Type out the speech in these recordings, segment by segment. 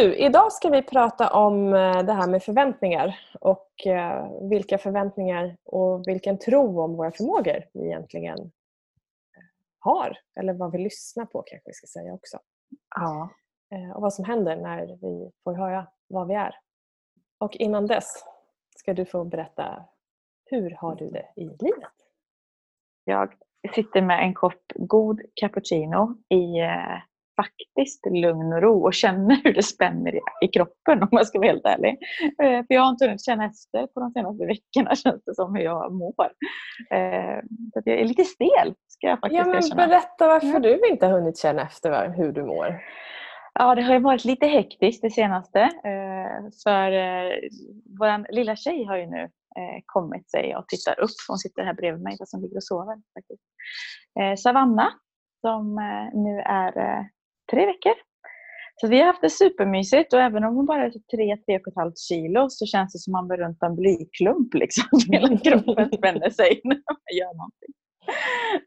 Du, idag ska vi prata om eh, det här med förväntningar och eh, vilka förväntningar och vilken tro om våra förmågor vi egentligen eh, har. Eller vad vi lyssnar på kanske vi ska säga också. Ja. Och vad som händer när vi får höra vad vi är. Och innan dess ska du få berätta, hur har du det i livet? Jag sitter med en kopp god cappuccino i faktiskt lugn och ro och känner hur det spänner i, kroppen om jag ska vara helt ärlig. Eh, för jag har inte hunnit känna efter på de senaste veckorna känns det som hur jag mår. Eh, så jag är lite stel ska jag faktiskt ja, men erkänna. Berätta varför du inte har hunnit känna efter hur du mår. Ja, det har varit lite hektiskt det senaste. Eh, för vår lilla tjej har ju nu kommit sig och tittar upp. Hon sitter här bredvid mig fast hon ligger och sover. Faktiskt. Savanna som nu är tre veckor. Så vi har haft det supermysigt och även om hon bara är 3-3,5 kilo så känns det som man bär runt en blyklump. Liksom. Hela kroppen spänner sig när man gör någonting.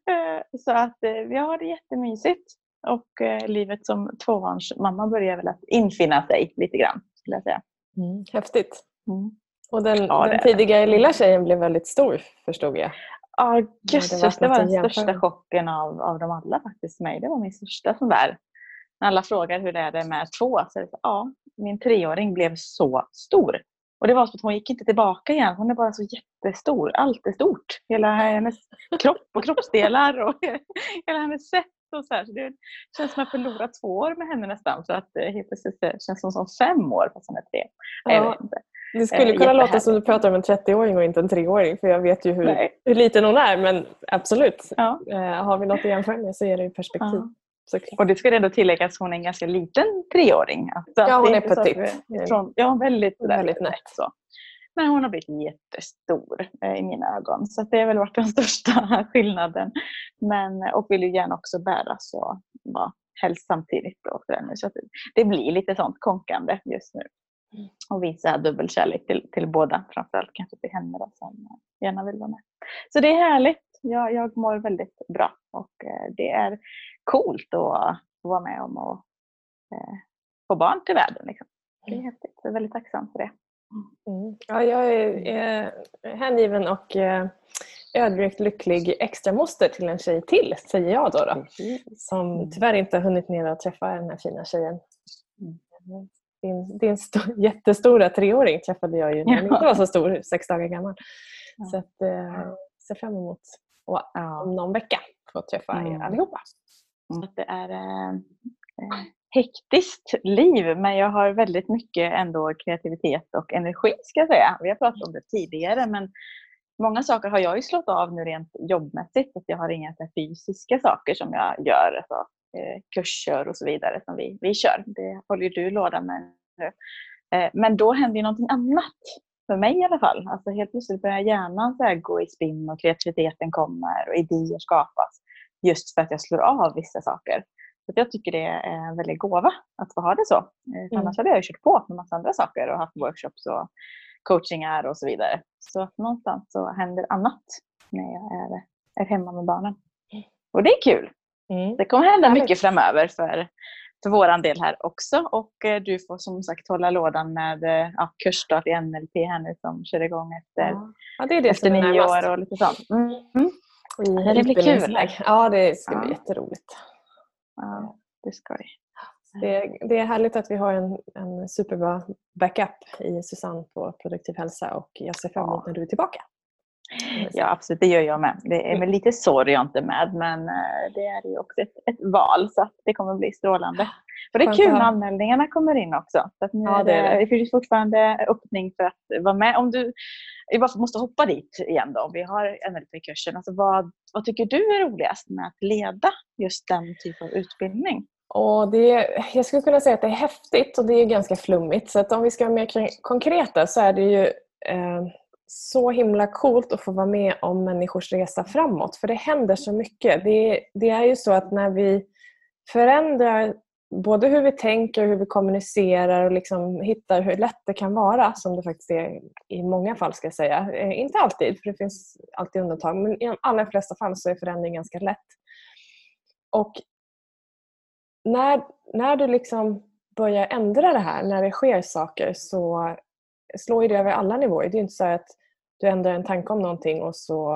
Eh, så att eh, vi har det jättemysigt. Och eh, livet som tvåbarnsmamma börjar väl att infinna sig lite grann. Skulle jag säga. Mm, häftigt. Mm. Och den, ja, den tidigare lilla tjejen blev väldigt stor förstod jag. Ja, jösses. Det var den största chocken av, av dem alla faktiskt för mig. Det var min största sån där när alla frågar hur det är det med två, så är det så, ja, min treåring blev så stor. Och det var så att hon gick inte tillbaka igen. Hon är bara så jättestor. Allt är stort. Hela hennes kropp och kroppsdelar och hela hennes sätt. Och så, här. så det känns som att jag förlorat två år med henne nästan. Så att eh, helt plötsligt känns det som fem år fast hon är tre. Ja. Det skulle kunna låta som du pratar om en 30-åring och inte en treåring för jag vet ju hur, hur liten hon är men absolut. Ja. Eh, har vi något att jämföra med så är det perspektiv. Ja. Såklart. Och det ska ändå tilläggas att hon är en ganska liten treåring. Så ja, hon är petit. ja, väldigt, väldigt nätt. Så. Men hon har blivit jättestor eh, i mina ögon. Så det har väl varit den största skillnaden. Men, och vill ju gärna också bäras och vara helst samtidigt. Då. Så det blir lite sånt konkande just nu. Mm. Och visa dubbelkärlek till, till båda. Framförallt kanske till henne då, som gärna vill vara med. Så det är härligt. Jag, jag mår väldigt bra. Och eh, det är coolt att vara med om och eh, få barn till världen. Liksom. Det är mm. häftigt. Jag är väldigt tacksam för det. Mm. Ja, jag är hängiven och eh, ödmjukt lycklig extra moster till en tjej till, säger jag då. då som mm. tyvärr inte har hunnit ner och träffa den här fina tjejen. Mm. Din, din jättestora treåring träffade jag ju när hon inte var så stor, sex dagar gammal. Ja. Så att, eh, ser fram emot att om någon vecka få träffa mm. er allihopa. Mm. Att det är eh, eh, hektiskt liv men jag har väldigt mycket ändå kreativitet och energi ska jag säga. Vi har pratat om det tidigare men många saker har jag ju slått av nu rent jobbmässigt. Att jag har inga fysiska saker som jag gör. Alltså, eh, kurser och så vidare som vi, vi kör. Det håller ju du låda med nu. Eh, men då händer ju någonting annat. För mig i alla fall. Alltså helt plötsligt börjar hjärnan så gå i spinn och kreativiteten kommer och idéer skapas just för att jag slår av vissa saker. Så jag tycker det är en väldig gåva att få ha det så. Eh, mm. Annars hade jag kört på med massa andra saker och haft workshops och coachingar och så vidare. Så att någonstans så händer annat när jag är, är hemma med barnen. Och det är kul. Mm. Det kommer hända mycket framöver för, för vår del här också. Och eh, du får som sagt hålla lådan med eh, ja, kursstart i NLP här nu som kör igång efter, ja. det är det efter nio år och lite sånt. Mm i det blir kul. Ja, det ska ja. bli jätteroligt. Ja, det ska det. Det, det är härligt att vi har en, en superbra backup i Susanne på Produktiv hälsa och jag ser fram emot när du är tillbaka. Ja absolut, det gör jag med. Det är med lite sorg jag inte med men eh, det är ju också ett, ett val så det kommer bli strålande. Och det är kul när anmälningarna kommer in också. Så att nu ja, det, är det. det finns fortfarande öppning för att vara med. Om du vi bara måste hoppa dit igen då. Vi har NLP-kursen. Alltså vad, vad tycker du är roligast med att leda just den typen av utbildning? Och det, jag skulle kunna säga att det är häftigt och det är ganska flummigt. Så att om vi ska vara mer konkreta så är det ju eh, så himla coolt att få vara med om människors resa framåt. För det händer så mycket. Det, det är ju så att när vi förändrar både hur vi tänker, hur vi kommunicerar och liksom hittar hur lätt det kan vara, som det faktiskt är i många fall ska jag säga. Eh, inte alltid, för det finns alltid undantag, men i de allra flesta fall så är förändring ganska lätt. Och när, när du liksom börjar ändra det här, när det sker saker så slår det över alla nivåer. Det är inte så att du ändrar en tanke om någonting och så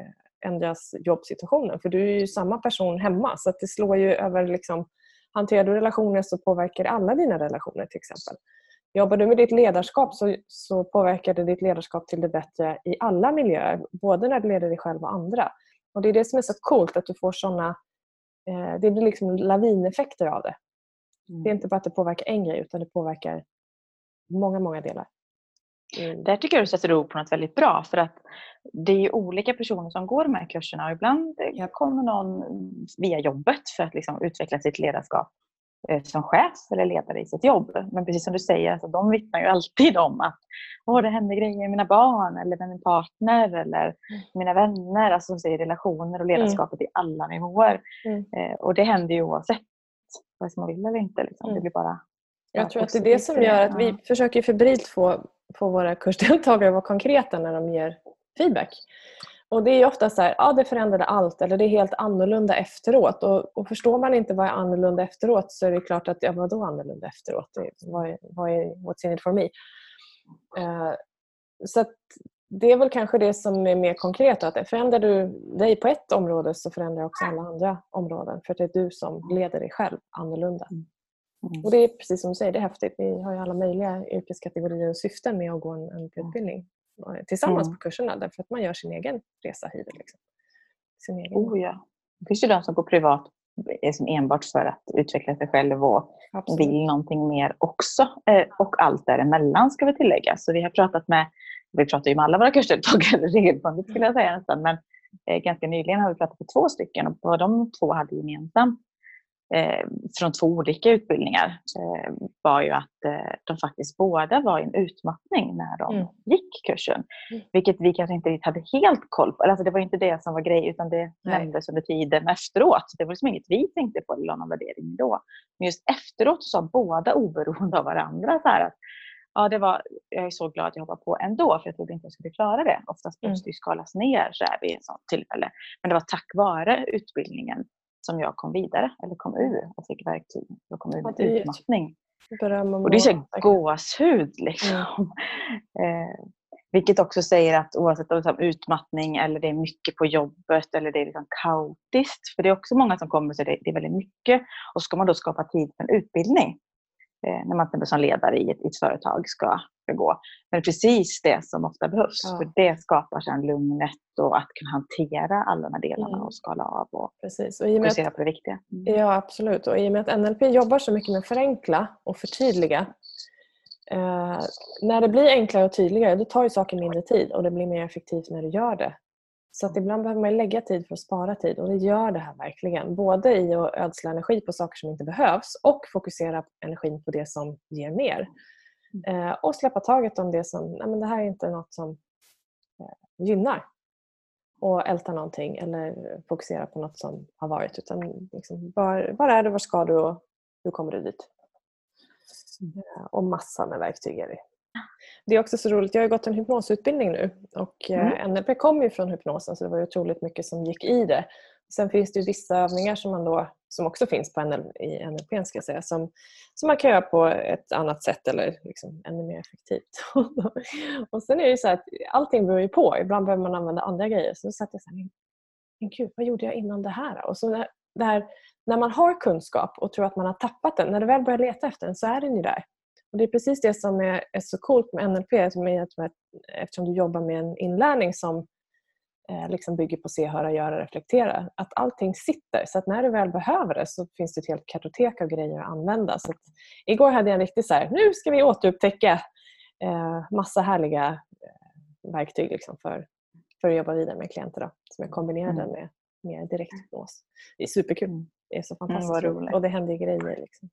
eh, ändras jobbsituationen. För du är ju samma person hemma så att det slår ju över liksom, hanterar du relationer så påverkar det alla dina relationer till exempel. Jobbar du med ditt ledarskap så, så påverkar det ditt ledarskap till det bättre i alla miljöer. Både när du leder dig själv och andra. Och Det är det som är så coolt att du får såna eh, det blir liksom lavineffekter av det. Mm. Det är inte bara att det påverkar en grej utan det påverkar många, många delar. Mm. Där tycker jag du sätter ord på något väldigt bra för att det är olika personer som går de här kurserna och ibland kommer någon via jobbet för att liksom utveckla sitt ledarskap eh, som chef eller ledare i sitt jobb. Men precis som du säger, alltså, de vittnar ju alltid om att Åh, det händer grejer med mina barn eller med min partner eller mm. mina vänner. Alltså som säger relationer och mm. ledarskapet mm. i alla nivåer. Mm. Eh, och det händer ju oavsett vare sig man vill eller inte. Liksom. Det mm. blir bara jag tror att det är det som gör att vi försöker febrilt få, får våra kursdeltagare vara konkreta när de ger feedback. Och Det är ofta så här, ja det förändrade allt eller det är helt annorlunda efteråt. Och, och förstår man inte vad är annorlunda efteråt så är det klart att, ja vadå annorlunda efteråt? Vad är, vad är, what's in it for me? Uh, så det är väl kanske det som är mer konkret. Att förändrar du dig på ett område så förändrar också alla andra områden. För det är du som leder dig själv annorlunda. Mm. Mm. Och det är precis som du säger, det är häftigt. Vi har ju alla möjliga yrkeskategorier och syften med att gå en, en utbildning tillsammans mm. på kurserna därför att man gör sin egen resa hit. Liksom. Sin egen. Oh, ja. Det finns ju de som går privat liksom enbart för att utveckla sig själv och Absolut. vill någonting mer också. Eh, och allt däremellan ska vi tillägga. Så vi har pratat med, vi pratar ju med alla våra kursdeltagare regelbundet skulle jag säga nästan, men eh, ganska nyligen har vi pratat med två stycken och vad de två hade gemensamt eh, från två olika utbildningar eh, var ju att eh, de faktiskt båda var i en utmattning när de mm. gick kursen. Mm. Vilket vi kanske inte hade helt koll på. Alltså det var inte det som var grejen utan det Nej. nämndes under tiden efteråt. Det var liksom inget vi tänkte på eller någon värdering då. Men just efteråt sa båda oberoende av varandra så att ja, det var, jag är så glad att jag hoppade på ändå för jag trodde inte jag skulle klara det. Oftast mm. måste det skalas ner så här vid ett sånt tillfälle. Men det var tack vare utbildningen som jag kom vidare eller kom ur och fick verktyg och kom ur med utmattning. Och det är så gåshud liksom. Mm. eh, vilket också säger att oavsett om det är utmattning eller det är mycket på jobbet eller det är liksom kaotiskt. För det är också många som kommer och säger att det är väldigt mycket. Och ska man då skapa tid för en utbildning eh, när man som ledare i ett, i ett företag ska ska gå. Men precis det som ofta behövs. Ja. För det skapar sen lugnet och att kunna hantera alla de här delarna mm. och skala av och, precis. och fokusera på det viktiga. Mm. Ja, absolut. Och i och med att NLP jobbar så mycket med att förenkla och förtydliga eh, när det blir enklare och tydligare då tar ju saker mindre tid och det blir mer effektivt när du gör det. Så att ibland behöver man lägga tid för att spara tid och det gör det här verkligen. Både i att ödsla energi på saker som inte behövs och fokusera energin på det som ger mer. Eh, och släppa taget om det som, nej men det här är inte något som eh, gynnar. Och älta någonting eller fokusera på något som har varit. Utan liksom, var, var är du, var ska du och hur kommer du dit? Eh, och massa med verktyg är det. Det är också så roligt, jag har gått en hypnosutbildning nu och eh, mm. NLP kommer ju från hypnosen så det var otroligt mycket som gick i det. Sen finns det vissa övningar som, man då, som också finns på NL, i NLP ska säga, som, som man kan göra på ett annat sätt eller liksom ännu mer effektivt. och Sen är det så att allting beror ju på. Ibland behöver man använda andra grejer. Så då satt jag så här, men gud, vad gjorde jag innan det här? Och så det här, när man har kunskap och tror att man har tappat den, när du väl börjar leta efter den så är den ju där. Och Det är precis det som är, är så coolt med NLP, eftersom du jobbar med en inlärning som liksom bygger på se, höra, göra, reflektera. Att allting sitter. Så att när du väl behöver det så finns det ett helt kartotek av grejer att använda. Så att, igår hade jag en riktig så här, nu ska vi återupptäcka eh, massa härliga eh, verktyg liksom för, för att jobba vidare med klienter. Då, som jag kombinerade mm. med, med direkthypnos. Det är superkul. Mm. Det är så fantastiskt mm, Och det händer grejer. Liksom.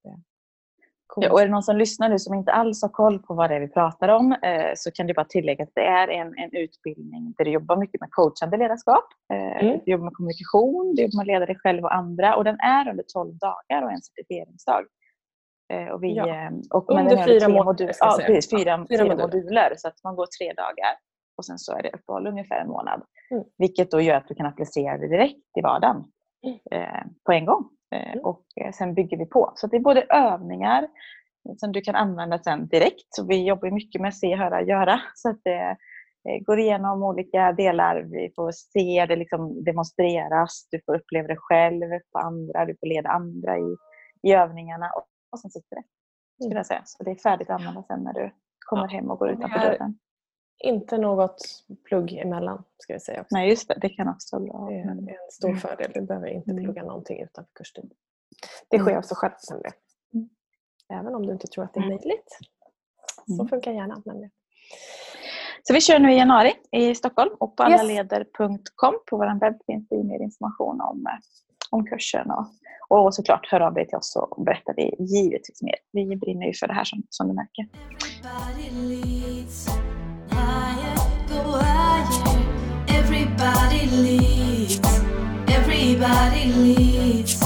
Ja, och är det någon som lyssnar nu som inte alls har koll på vad det är vi pratar om eh, så kan du bara tillägga att det är en, en utbildning där du jobbar mycket med coachande ledarskap. Eh, mm. Du jobbar med kommunikation, du jobbar med att leda dig själv och andra och den är under 12 dagar och en certifieringsdag. Eh, och vi, ja. Eh, och under fyra moduler. Ja, precis, fyra, fyra, fyra moduler. Så att man går tre dagar och sen så är det uppehåll ungefär en månad. Mm. Vilket då gör att du kan applicera det direkt i vardagen mm. Eh, på en gång. Eh, och eh, sen bygger vi på. Så det är både övningar som du kan använda sen direkt. Så vi jobbar mycket med se, höra, göra. Så att det går igenom olika delar. Vi får se det liksom demonstreras. Du får uppleva det själv på andra. Du får leda andra i, i övningarna. Och sen sitter det. Skulle jag säga. Så det är färdigt att använda sen när du kommer hem och går utanför dörren. Inte något plugg emellan ska vi säga. Också. Nej just det, det kan också vara det är en stor mm. fördel. Du behöver inte mm. plugga någonting utanför kurstid. Det sker av sig självt sen det. Mm. Även om du inte tror att det är möjligt. Så funkar hjärnan nämligen. Så vi kör nu i januari i Stockholm och på allaleder.com på vår webb finns det mer information om, eh, om kursen. Och, och såklart hör av dig till oss och berätta det givetvis mer. Vi brinner ju för det här som, som du märker. Everybody leaves. Everybody leaves.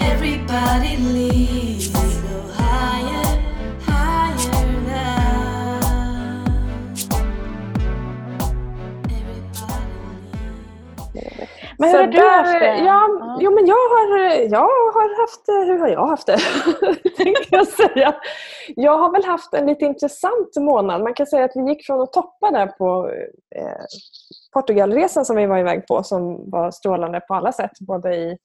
Everybody leaves. Men hur har du haft det? Ja, jo, men jag har, jag har haft det. Hur har jag haft det? jag, säga. jag har väl haft en lite intressant månad. Man kan säga att vi gick från att toppa där på eh, Portugalresan som vi var iväg på som var strålande på alla sätt. Både i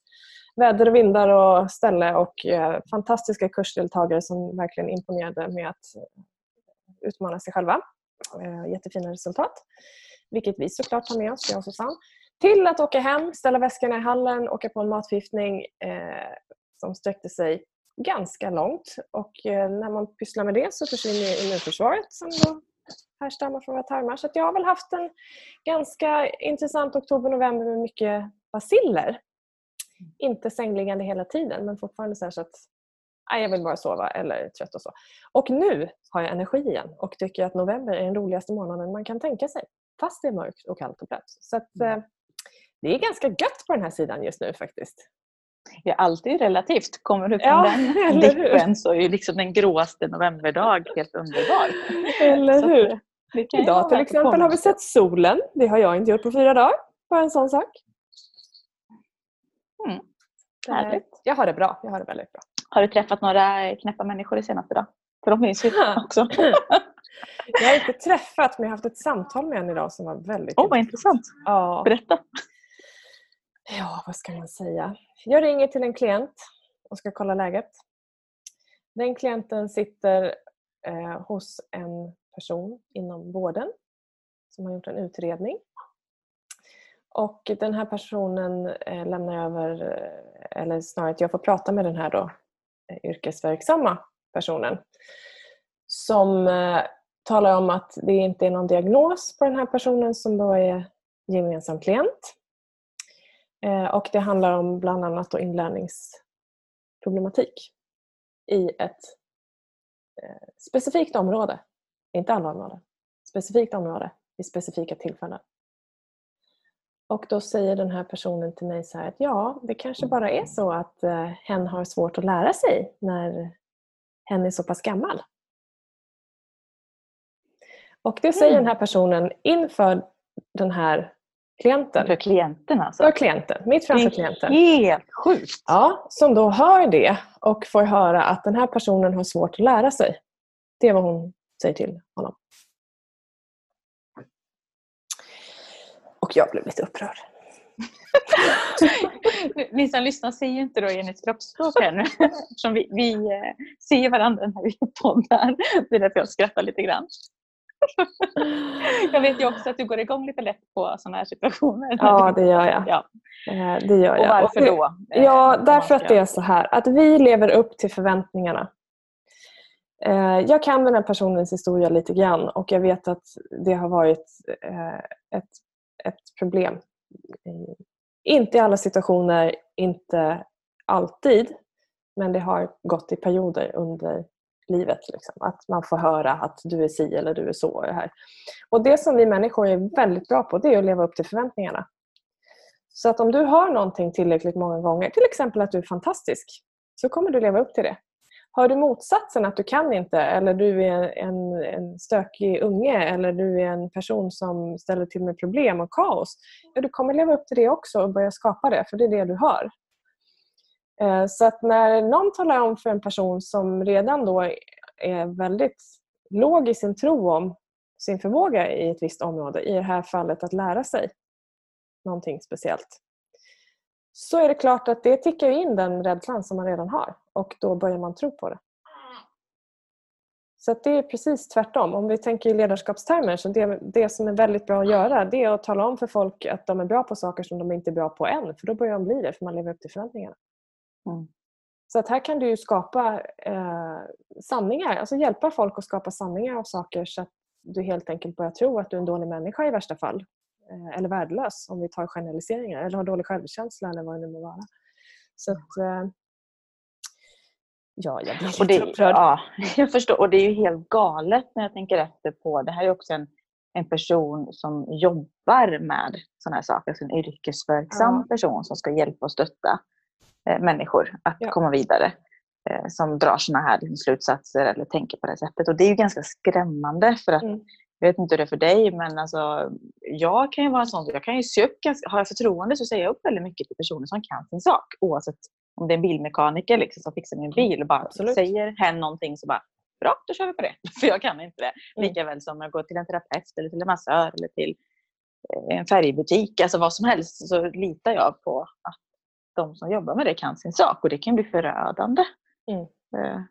väder och vindar och ställe och eh, fantastiska kursdeltagare som verkligen imponerade med att utmana sig själva. Eh, jättefina resultat. Vilket vi såklart tar med oss, jag och Susanne. Till att åka hem, ställa väskorna i hallen, åka på en matförgiftning eh, som sträckte sig ganska långt. Och eh, när man pysslar med det så försvinner immunförsvaret som då härstammar från våra tarmar. Så jag har väl haft en ganska intressant oktober-november med mycket basiller. Inte sängliggande hela tiden men fortfarande så, så att nej, jag vill bara sova eller är trött och så. Och nu har jag energi igen och tycker att november är den roligaste månaden man kan tänka sig. Fast det är mörkt och kallt och blött. Så att, mm. eh, det är ganska gött på den här sidan just nu faktiskt. Ja, allt är relativt. Kommer du från ja, den dippen så är liksom den gråaste novemberdag helt underbar. Eller hur? Idag till exempel har vi sett solen. Det har jag inte gjort på fyra dagar. Bara en sån sak. Mm. Härligt. Jag har det bra. Jag har det väldigt bra. Har du träffat några knäppa människor det senaste då? För de finns ju också. jag har inte träffat men jag har haft ett samtal med en idag som var väldigt Åh, oh, vad intressant. Ja. Berätta. Ja, vad ska man säga? Jag ringer till en klient och ska kolla läget. Den klienten sitter eh, hos en person inom vården som har gjort en utredning. Och den här personen eh, lämnar över, eller snarare att jag får prata med den här då, eh, yrkesverksamma personen som eh, talar om att det inte är någon diagnos på den här personen som då är gemensam klient. Eh, och det handlar om bland annat inlärningsproblematik i ett eh, specifikt område. Inte alla områden. Specifikt område vid specifika tillfällen. Och då säger den här personen till mig så här att ja, det kanske bara är så att eh, hen har svårt att lära sig när hen är så pass gammal. Och det säger den här personen inför den här klienten. För klienten alltså? För klienten, mitt framför klienten. helt sjukt! Ja, som då hör det och får höra att den här personen har svårt att lära sig. Det är vad hon säger till honom. Och jag blev lite upprörd. Ni som lyssnar ser ju inte då Jennys kroppsspråk här nu eftersom vi, vi eh, ser varandra när vi poddar. Det är därför jag skrattar lite grann. Jag vet ju också att du går igång lite lätt på sådana här situationer. Ja, det gör jag. Ja. Eh, det gör jag. Och varför då? Ja, därför att det är så här att vi lever upp till förväntningarna. Eh, jag kan den här personens historia lite grann och jag vet att det har varit eh, ett, ett problem. Inte i alla situationer, inte alltid, men det har gått i perioder under livet. Liksom. Att man får höra att du är si eller du är så. Det, här. och det som vi människor är väldigt bra på det är att leva upp till förväntningarna. Så att om du hör någonting tillräckligt många gånger, till exempel att du är fantastisk, så kommer du leva upp till det. Hör du motsatsen, att du kan inte eller du är en, en stökig unge eller du är en person som ställer till med problem och kaos, ja, du kommer leva upp till det också och börja skapa det, för det är det du har. Eh, så att när någon talar om för en person som redan då är väldigt låg i sin tro om sin förmåga i ett visst område, i det här fallet att lära sig någonting speciellt, så är det klart att det tickar in den rädslan som man redan har och då börjar man tro på det. Så det är precis tvärtom. Om vi tänker i ledarskapstermer så det, det som är väldigt bra att göra det är att tala om för folk att de är bra på saker som de inte är bra på än för då börjar de bli det för man lever upp till förväntningarna. Mm. Så att här kan du skapa eh, sanningar, alltså hjälpa folk att skapa sanningar av saker så att du helt enkelt börjar tro att du är en dålig människa i värsta fall. Eh, eller värdelös om vi tar generaliseringar eller har dålig självkänsla eller vad det nu må vara. Så att, eh, Ja, jag blir lite och det, upprörd. Ja, jag förstår. Och det är ju helt galet när jag tänker efter på, det här är också en, en person som jobbar med sådana här saker, alltså en yrkesverksam ja. person som ska hjälpa och stötta människor att ja. komma vidare. Eh, som drar sådana här liksom, slutsatser eller tänker på det sättet. Och det är ju ganska skrämmande för att mm. Jag vet inte hur det är för dig, men alltså, jag kan ju vara sån. Jag kan ju se upp, har jag förtroende så säger jag upp väldigt mycket till personer som kan sin sak. Oavsett om det är en bilmekaniker liksom, som fixar min mm, bil och bara Absolut. säger hen någonting så bara bra, då kör vi på det. För jag kan inte det. Mm. Likaväl som jag går till en terapeut eller till en massör eller till eh, en färgbutik, alltså vad som helst, så litar jag på att de som jobbar med det kan sin sak och det kan bli förödande. Mm. Eh,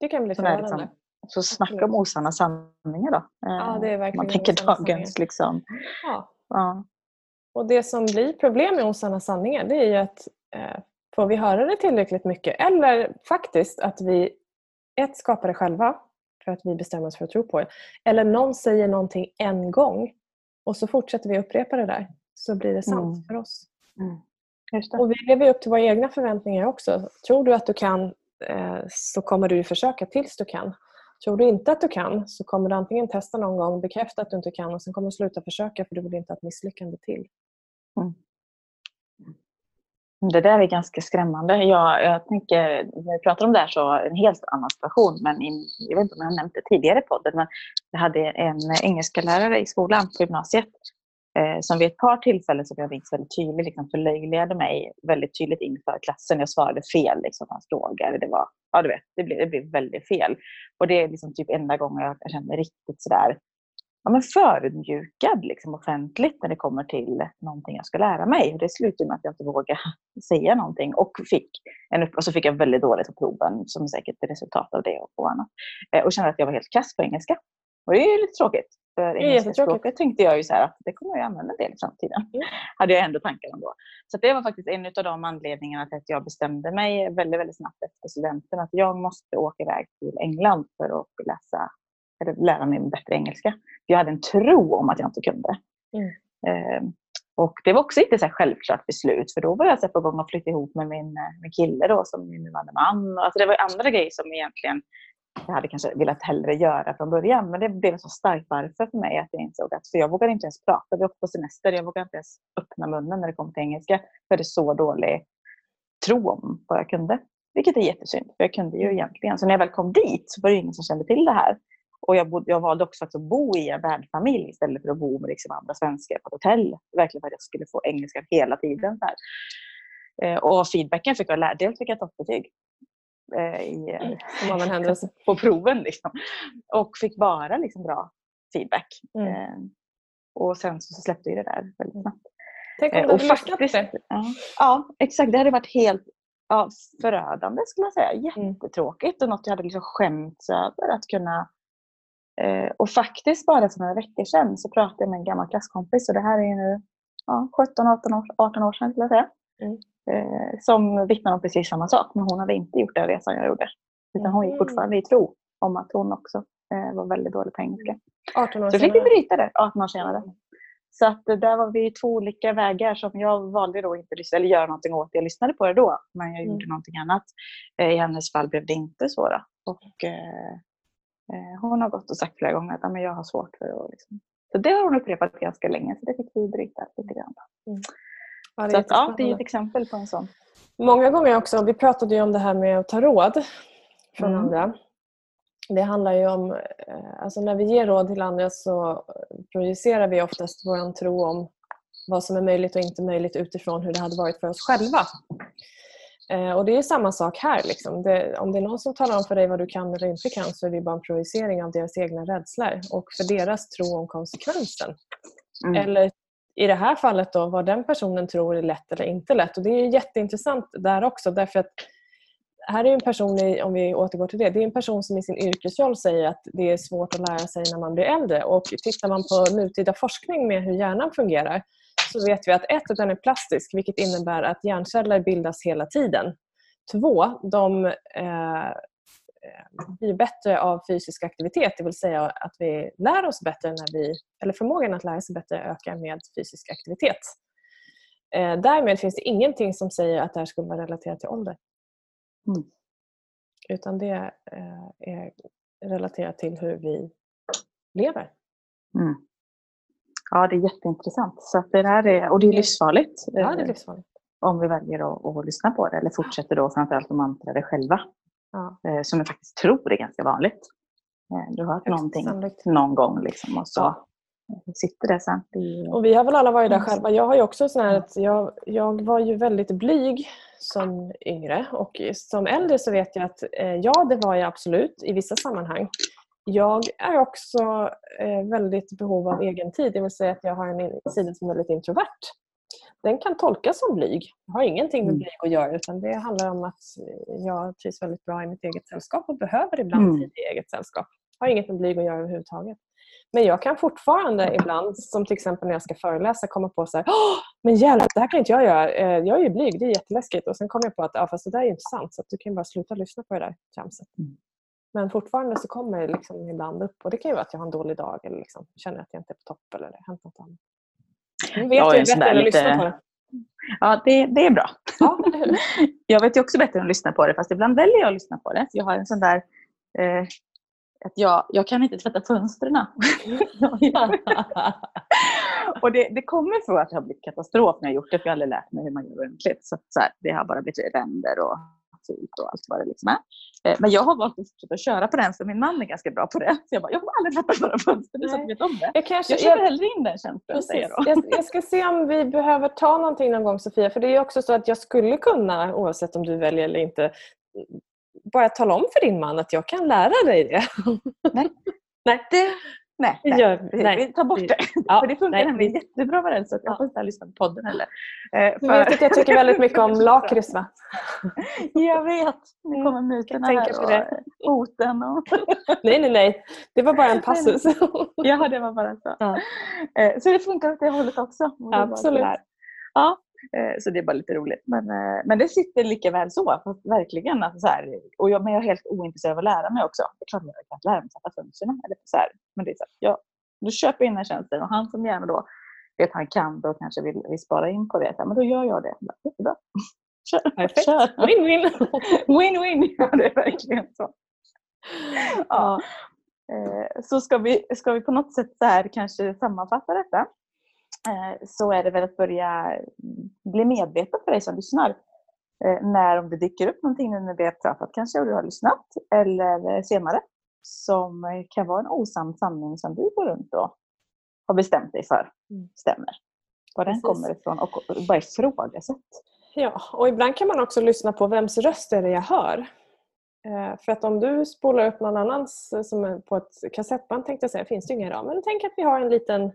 det kan bli förödande. Liksom, så snacka om osanna sanningar då. Ja, det är verkligen Man tänker dagens liksom. Ja. ja. Och det som blir problem med osanna sanningar det är ju att eh, får vi höra det tillräckligt mycket eller faktiskt att vi ett skapar det själva för att vi bestämmer oss för att tro på det. Eller någon säger någonting en gång och så fortsätter vi upprepa det där så blir det sant mm. för oss. Mm. Och vi lever upp till våra egna förväntningar också. Tror du att du kan eh, så kommer du försöka tills du kan. Tror du inte att du kan så kommer du antingen testa någon gång, bekräfta att du inte kan och sen kommer du sluta försöka för du vill inte ha ett misslyckande till. Mm. Det där är ganska skrämmande. Jag, jag tänker, när vi pratar om det här så en helt annan situation, men in, jag vet inte om jag har nämnt det tidigare i podden, men jag hade en engelska lärare i skolan på gymnasiet eh, som vid ett par tillfällen som jag minns väldigt tydligt liksom förlöjligade mig väldigt tydligt inför klassen. Jag svarade fel liksom, på hans frågor. Det, var, ja, du vet, det, blev, det blev väldigt fel. Och det är liksom typ enda gången jag känner mig riktigt sådär ja, men förödmjukad liksom, offentligt när det kommer till någonting jag ska lära mig. Det slutade med att jag inte vågade säga någonting och, fick en, och så fick jag väldigt dåligt på proven som säkert är resultat av det och annat. Eh, och kände att jag var helt kass på engelska. Och det är ju lite tråkigt. För engelska språket tänkte jag ju så att det kommer jag använda en del i framtiden. Mm. Hade jag ändå tankar om då. Så det var faktiskt en av de anledningarna till att jag bestämde mig väldigt, väldigt snabbt efter studenten att jag måste åka iväg till England för att läsa eller lära mig bättre engelska. Jag hade en tro om att jag inte kunde. Mm. Eh, och det var också inte så självklart beslut för då var jag så på gång att flytta ihop med min, eh, min kille då, som min nuvarande man. Alltså det var andra grejer som egentligen jag hade kanske velat hellre göra från början. Men det blev så starkt varför för mig att jag insåg att för jag vågade inte ens prata. Vi åkte på semester. Jag vågade inte ens öppna munnen när det kom till engelska. För jag hade så dålig tro om vad jag kunde. Vilket är jättesynd, för jag kunde ju egentligen. Så när jag väl kom dit så var det ingen som kände till det här. Och jag, bod, jag valde också att bo i en värdfamilj istället för att bo med liksom andra svenskar på ett hotell. Verkligen för att jag skulle få engelska hela tiden. Där. Eh, och feedbacken fick jag lära. Dels fick jag toppbetyg eh, i, mm, på proven. Liksom. Och fick bara liksom, bra feedback. Mm. Eh, och sen så släppte vi det där väldigt snabbt. Tänk om eh, du hade faktiskt, det. Ja, ja, exakt. Det hade varit helt ja, förödande skulle jag säga. Mm. Jättetråkigt och något jag hade liksom skämts över att kunna och faktiskt bara för några veckor sedan så pratade jag med en gammal klasskompis och det här är nu ja, 17, 18 år, 18 år sedan skulle jag säga. Mm. Eh, som vittnar om precis samma sak men hon hade inte gjort den resan jag gjorde. Utan hon gick mm. fortfarande i tro om att hon också eh, var väldigt dålig på engelska. 18 år så fick vi bryta det 18 år senare. Så att där var vi två olika vägar som jag valde då inte lyssna, eller göra någonting åt. Jag lyssnade på det då men jag gjorde mm. någonting annat. Eh, I hennes fall blev det inte så. Då. Och, eh, Eh, hon har gått och sagt flera gånger att jag har svårt för att... Liksom. Så det har hon upprepat ganska länge, så det fick vi bryta lite grann. Mm. Ja, det, är så att, ja, det är ett exempel på en sån. Många gånger också, vi pratade ju om det här med att ta råd från mm. andra. Det handlar ju om, eh, alltså när vi ger råd till andra så projicerar vi oftast vår tro om vad som är möjligt och inte möjligt utifrån hur det hade varit för oss själva. Eh, och det är samma sak här. Liksom. Det, om det är någon som talar om för dig vad du kan eller inte kan så är det bara en projicering av deras egna rädslor och för deras tro om konsekvensen. Mm. Eller i det här fallet då vad den personen tror är lätt eller inte lätt. Och Det är jätteintressant där också därför att här är en person, om vi återgår till det, det är en person som i sin yrkesroll säger att det är svårt att lära sig när man blir äldre. Och tittar man på nutida forskning med hur hjärnan fungerar så vet vi att ett, att den är plastisk vilket innebär att hjärnceller bildas hela tiden. Två, de eh, blir bättre av fysisk aktivitet, det vill säga att vi lär oss bättre när vi, eller förmågan att lära sig bättre ökar med fysisk aktivitet. Eh, därmed finns det ingenting som säger att det här skulle vara relaterat till ålder. Mm. Utan det eh, är relaterat till hur vi lever. Mm. Ja, det är jätteintressant. Så det där är, och det är livsfarligt. Ja, det är eh, livsfarligt. Om vi väljer att, att lyssna på det eller fortsätter då framförallt att mantra det själva. Ja. Eh, som jag faktiskt tror är ganska vanligt. Du har hört någonting sannolikt. någon gång liksom, och så ja. sitter det sen. Och vi har väl alla varit där själva. Jag har också sån här att jag, jag var ju väldigt blyg som yngre och som äldre så vet jag att eh, ja, det var jag absolut i vissa sammanhang. Jag är också eh, väldigt behov av egen tid, det vill säga att jag har en sida som är väldigt introvert. Den kan tolkas som blyg. Det har ingenting med mm. blyg att göra utan det handlar om att jag trivs väldigt bra i mitt eget sällskap och behöver ibland mm. tid i eget sällskap. Det har inget med blyg att göra överhuvudtaget. Men jag kan fortfarande ibland, som till exempel när jag ska föreläsa, komma på så här, men hjälp, det här kan inte jag göra. Eh, jag är ju blyg, det är jätteläskigt. Och sen kommer jag på att ja, fast det där är inte sant, så du kan bara sluta lyssna på det där tramset. Mm. Men fortfarande så kommer det liksom ibland upp och det kan ju vara att jag har en dålig dag eller liksom känner att jag inte är på topp eller det har hänt något annat. Nu vet jag, jag bättre än att lyssna på det. Ja, det, det är bra. Ja, jag vet ju också bättre än att lyssna på det, fast ibland väljer jag att lyssna på det. Jag har en sån där eh, att jag, jag kan inte tvätta fönstren. och det, det kommer från att det har blivit katastrof när jag gjort det, för jag har aldrig lärt mig hur man gör ordentligt. Så, så här, det har bara blivit ränder och fult och allt vad det liksom är. Eh, men jag har valt att fortsätta köra på den, så min man är ganska bra på det. Så jag bara, jag kommer aldrig tvätta några fönster, så att vet om det. Jag, kanske, jag köper jag, hellre in den känslan. Jag, jag, jag ska se om vi behöver ta någonting någon gång Sofia, för det är också så att jag skulle kunna, oavsett om du väljer eller inte, bara tala om för din man att jag kan lära dig det. Nej, nej. Det, nej, nej. Gör, nej. vi tar bort det. Ja, för det funkar nej. nämligen jättebra med den så jag får inte lyssna på podden heller. Eh, för... Du vet att jag tycker väldigt mycket om lakrits va? jag vet. Nu mm. kommer myterna här och det. hoten. Och... nej, nej, nej. Det var bara en passus. ja, det var bara så. Ja. Eh, så det funkar åt det hållet också. Absolut. Ja, så det är bara lite roligt. Men, eh, men det sitter lika väl så. Verkligen. Alltså så här, och jag, men jag är helt ointresserad av att lära mig också. Det är klart jag kan lära mig att sätta fönstren. Eller så här. Men det är så här, jag, då köper jag in den tjänsten och han som gärna då vet han kan då kanske vill, vill spara in på det. Men då gör jag det. Jättebra. Kör. Perfekt. Win-win. Win-win. ja, det är verkligen så. Ja. Eh, så ska vi, ska vi på något sätt så här kanske sammanfatta detta. Eh, så är det väl att börja bli medveten för dig som lyssnar. Eh, när om det dyker upp någonting nu när vi har pratat kanske och du har lyssnat eller senare som kan vara en osann sanning som du går runt och har bestämt dig för mm. stämmer. Var den kommer ifrån och bara ifrågasätt. Ja, och ibland kan man också lyssna på vems röst är det jag hör. Eh, för att om du spolar upp någon annans som är på ett kassettband tänkte jag säga, finns det ingen idag. Men tänk att vi har en liten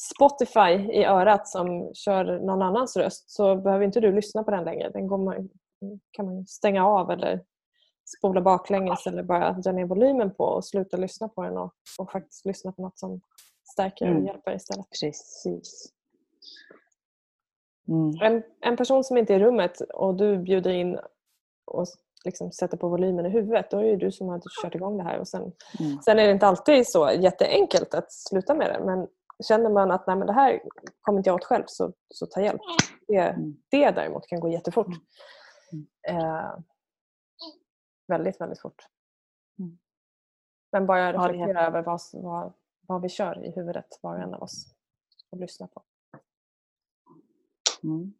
Spotify i örat som kör någon annans röst så behöver inte du lyssna på den längre. Den man, kan man stänga av eller spola baklänges eller bara dra ner volymen på och sluta lyssna på den och, och faktiskt lyssna på något som stärker och mm. hjälper istället. Precis. Mm. En, en person som inte är i rummet och du bjuder in och liksom sätter på volymen i huvudet, då är det du som har kört igång det här. Och sen, mm. sen är det inte alltid så jätteenkelt att sluta med det men känner man att Nej, men det här kommer inte jag åt själv så, så ta hjälp. Det, mm. det däremot kan gå jättefort. Mm. Eh, väldigt, väldigt fort. Mm. Men bara reflektera ja, över vad, vad, vad vi kör i huvudet, var och en av oss. Och lyssna på. Mm.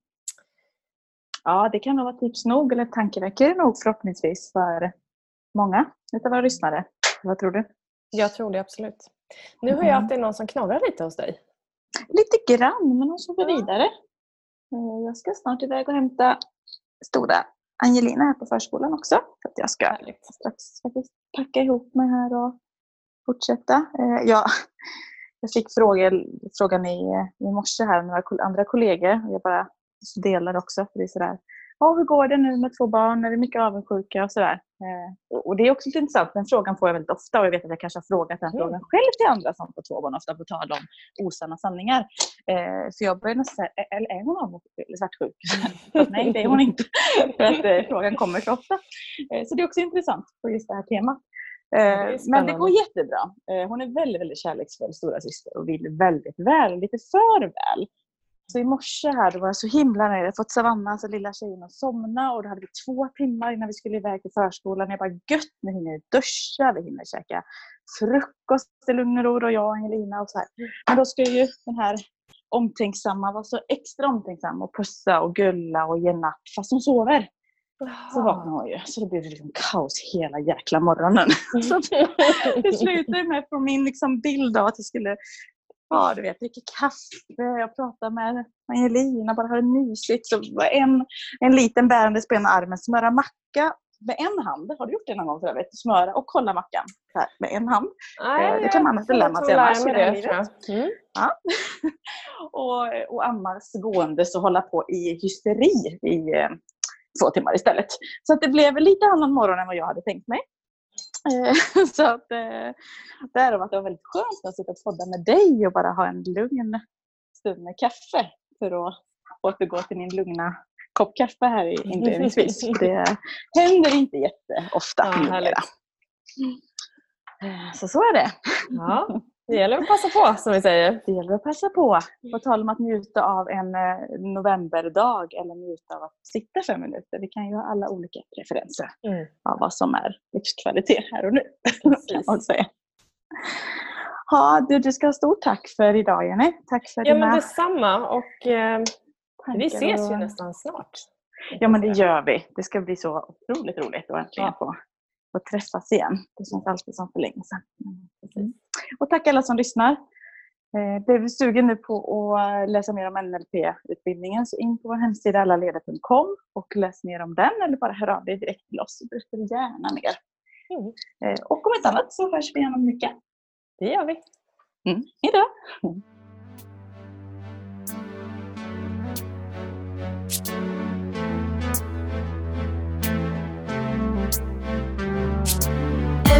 Ja, det kan nog vara tips nog, eller tankeväckare nog förhoppningsvis för många av våra lyssnare. Vad tror du? Jag tror det absolut. Nu hör jag att det är någon som knorrar lite hos dig. Lite grann, men hon sover vidare. Eh, jag ska snart iväg och hämta stora Angelina här på förskolan också. För att jag ska strax faktiskt packa ihop mig här och fortsätta. Eh, jag, jag fick frågan i, i morse här med några andra kollegor. Jag bara delar också. För det är sådär, ja, hur går det nu med två barn? Är det mycket avundsjuka och sådär? Eh, och- det är också lite intressant. Den frågan får jag väldigt ofta och jag vet att jag kanske har frågat den Mm. frågan själv till andra som får två barn ofta på tal om osanna sanningar. Eh, så jag börjar nästan säga, "Ä- eller är hon eller svartsjuk? Nej, det är hon inte. För att eh, frågan kommer så ofta. Så det är också intressant på just det här temat. det men det går jättebra. Hon är väldigt, väldigt kärleksfull, stora syster och vill väldigt väl, lite för väl. Så i morse här, då var jag så himla nöjd. Jag hade fått Savanna, alltså lilla tjejen, att somna och då hade vi två timmar innan vi skulle iväg till förskolan. Jag bara gött, nu hinner duscha, vi hinner käka frukost i lugn och ro, och jag och Angelina och så här. Men då ska ju den här omtänksamma vara så extra omtänksam och pussa och gulla och ge napp fast hon sover. Så vaknar hon ju. Så då blir det liksom kaos hela jäkla morgonen. Så att det slutade med från min liksom bild av att jag skulle ja, du vet, dricka kaffe och prata med Angelina, bara ha det mysigt. Så en, en liten bärandes på ena armen, smöra macka med en hand. Har du gjort det någon gång för övrigt? Smöra och kolla mackan här, med en hand. Nej, det kan man inte lämna sig annars i det här jag. Mm. och, och ammas gåendes och hålla på i hysteri i eh, två timmar istället. Så att det blev lite annan morgon än vad jag hade tänkt mig. Eh, så att eh, därav att det var väldigt skönt att sitta och podda med dig och bara ha en lugn stund med kaffe för att återgå till min lugna kopp kaffe här i- inledningsvis. Det händer inte jätteofta Ja, numera. Eh, Så så är det. Ja, det gäller att passa på som vi säger. Det gäller att passa på. På tal om att njuta av en eh, novemberdag eller njuta av att sitta fem minuter. Vi kan ju ha alla olika preferenser Mm. av vad som är livskvalitet här och nu. Kan man säga. Ja, du, du ska ha stort tack för idag Jenny. Tack för Ja, dina men detsamma. Och eh, vi ses ju och- nästan snart. Ja, men det gör vi. Det ska bli så otroligt roligt att äntligen Ja. få, få träffas igen. Det känns alltid som för länge sedan. Mm. Och tack alla som lyssnar. Eh, Blev du sugen nu på att läsa mer om NLP-utbildningen så in på vår hemsida allaleder.com och läs mer om den eller bara hör av dig direkt till oss så berättar vi gärna mer. Mm. Eh, Och om inte annat så hörs vi igen om vecka. Det gör vi. Mm. Hejdå!